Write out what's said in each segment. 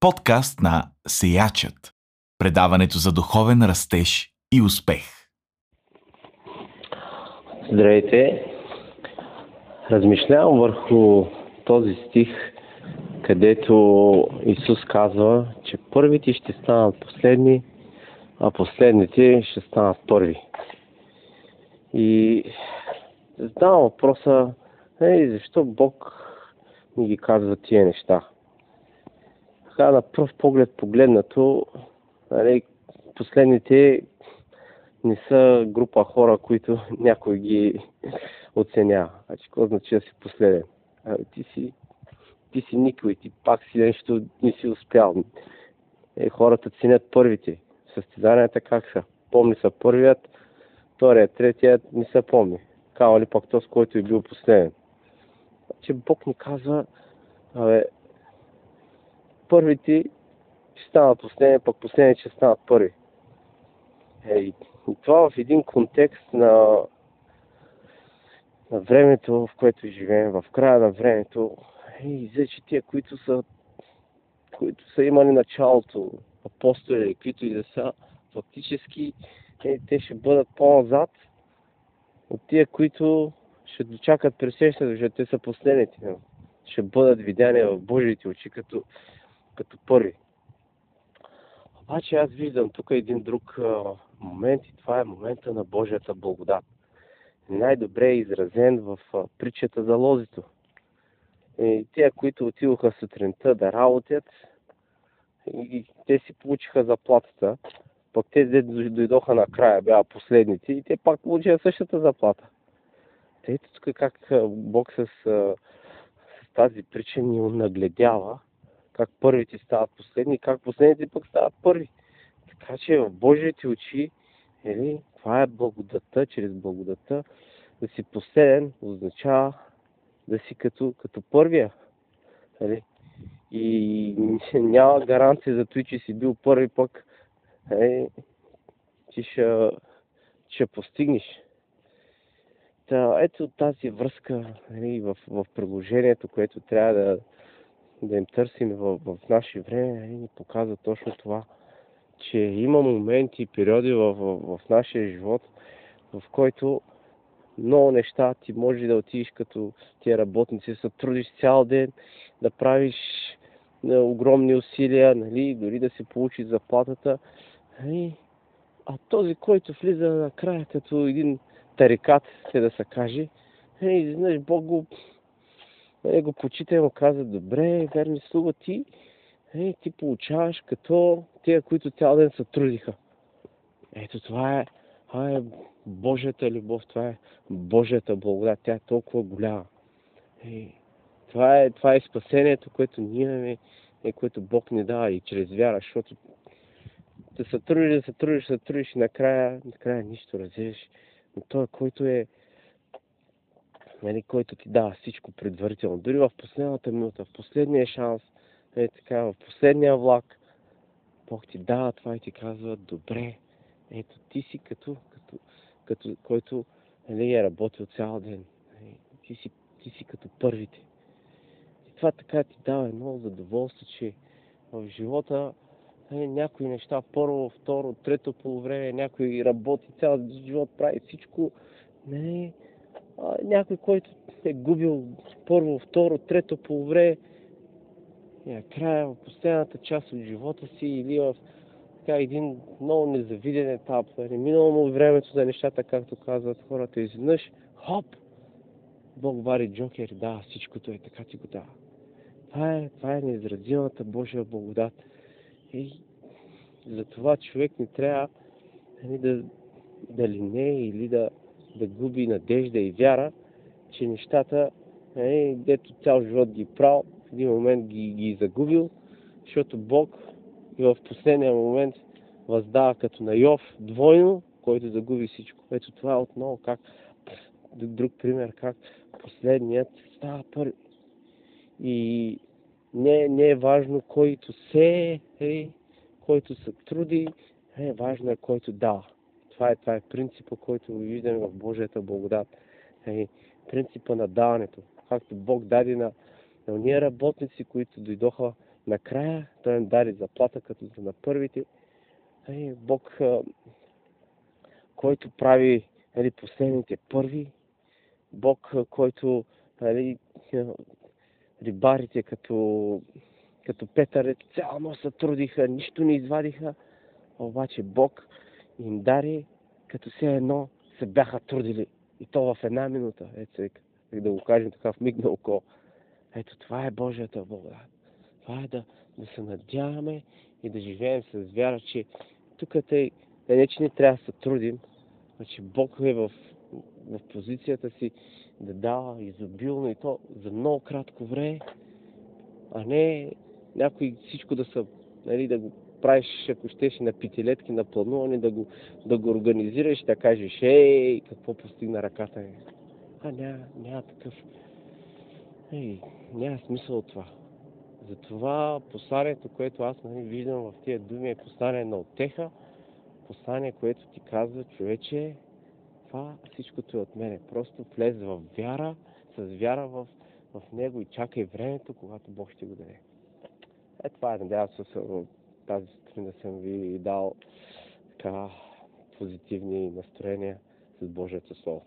Подкаст на Сеячът. Предаването за духовен растеж и успех. Здравейте! Размишлявам върху този стих, където Исус казва, че първите ще станат последни, а последните ще станат първи. И задавам въпроса, ей, защо Бог ни ги казва тия неща? Така на пръв поглед погледнато, нали, последните не са група хора, които някой ги оценява. Значи, какво значи да си последен? А, ти си, ти си никой, ти пак си нещо не си успял. Е, хората ценят първите. Състезанията как са? Помни са първият, вторият, третият не се помни. Кава ли пак този, който е бил последен. Значи Бог ни казва, абе, първите ще станат последни, пък последните ще станат първи. Е, и това в един контекст на, на времето, в което живеем, в края на времето, и за че тия, които са, които са имали началото, апостоли, които и да са, фактически е, те ще бъдат по-назад от тия, които ще дочакат пресещането, защото те са последните. Ще бъдат видяни в Божиите очи като, като първи. Обаче аз виждам тук един друг момент и това е момента на Божията благодат. Най-добре е изразен в притчата за лозито. И те, които отидоха сутринта да работят, и те си получиха заплатата, пък те дойдоха накрая, бяха последните и те пак получиха същата заплата. Ето тук как Бог с, с тази причина ни нагледява как първите стават последни, как последните пък стават първи. Така че в Божиите очи, ели, това е благодата, чрез благодата, да си последен означава да си като, като първия. Ели. И няма гаранция за това, че си бил първи пък, е, ти ще, ще постигнеш. Та, ето тази връзка нали, в, в приложението, което трябва да, да им търсим в, в наше време, нали, ни показва точно това, че има моменти и периоди в, в, в нашия живот, в който много неща ти може да отидеш като тия работници, се трудиш цял ден, да правиш е, огромни усилия, нали, дори да си получиш заплатата. Нали, а този, който влиза накрая като един тарикат, се да се каже, нали, изведнъж Бог го Го почита и му каза, добре, верни слуга ти, е, ти получаваш като тия, които цял ден се трудиха. Ето това е, това е Божията любов, това е Божията благодат, тя е толкова голяма. Е, това, е, това е спасението, което ние имаме, е, което Бог ни дава и чрез вяра, защото да се трудиш, да се трудиш, да се трудиш и накрая, накрая нищо разеш. Но той, който е нали, който ти дава всичко предварително. Дори в последната минута, в последния шанс, е така, в последния влак, Бог ти дава това и ти казва, добре, ето ти си като, като, като който нали, е работил цял ден. Нали, ти си, ти си като първите. И това така ти дава едно задоволство, че в живота нали, някои неща, първо, второ, трето полувреме, някой работи цял живот, прави всичко. Нали, някой, който е губил първо, второ, трето по време, накрая в последната част от живота си или в така, един много незавиден етап, нали, минало му времето за нещата, както казват хората, изведнъж, хоп, Бог вари джокер, да, всичкото е така ти го дава. Това е, това е неизразимата Божия благодат. И за това човек не трябва нали, да, да лине или да, да губи надежда и вяра, че нещата, е, дето цял живот ги прал, в един момент ги, ги загубил, защото Бог и в последния момент въздава като на Йов двойно, който загуби всичко. Ето това е отново как друг пример, как последният става първи. И не, не е важно който се е, който се труди, е важно е който дава. Това е, това е принципа, който виждаме в Божията благодат. Е, принципа на даването. Както Бог даде на, на уния работници, които дойдоха накрая той им даде заплата, като за на първите. Нали, Бог, а, който прави нали, последните първи, Бог, а, който нали, а, рибарите като, като Петър цяла се трудиха, нищо не извадиха, обаче Бог им дари като все едно се бяха трудили. И то в една минута. Ето се, да го кажем така в миг на око. Ето това е Божията благодат. Това е да, да се надяваме и да живеем с вяра, че тук тъй, не, че не трябва да се трудим, а че Бог е в, в позицията си да дава изобилно и то за много кратко време, а не някой всичко да са, нали, да го правиш, ако щеш, на петилетки, на плануване, да го, да го организираш, да кажеш, ей, какво постигна ръката ми. А няма, няма такъв. Ей, няма смисъл от това. Затова посланието, което аз нали, виждам в тия думи е послание на отеха, послание, което ти казва, човече, това всичкото е от мене. Просто влез в вяра, с вяра в, в него и чакай времето, когато Бог ще го даде. Е, това е, надявам се, тази сутрин да съм ви дал така позитивни настроения с Божието Слово.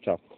Чао!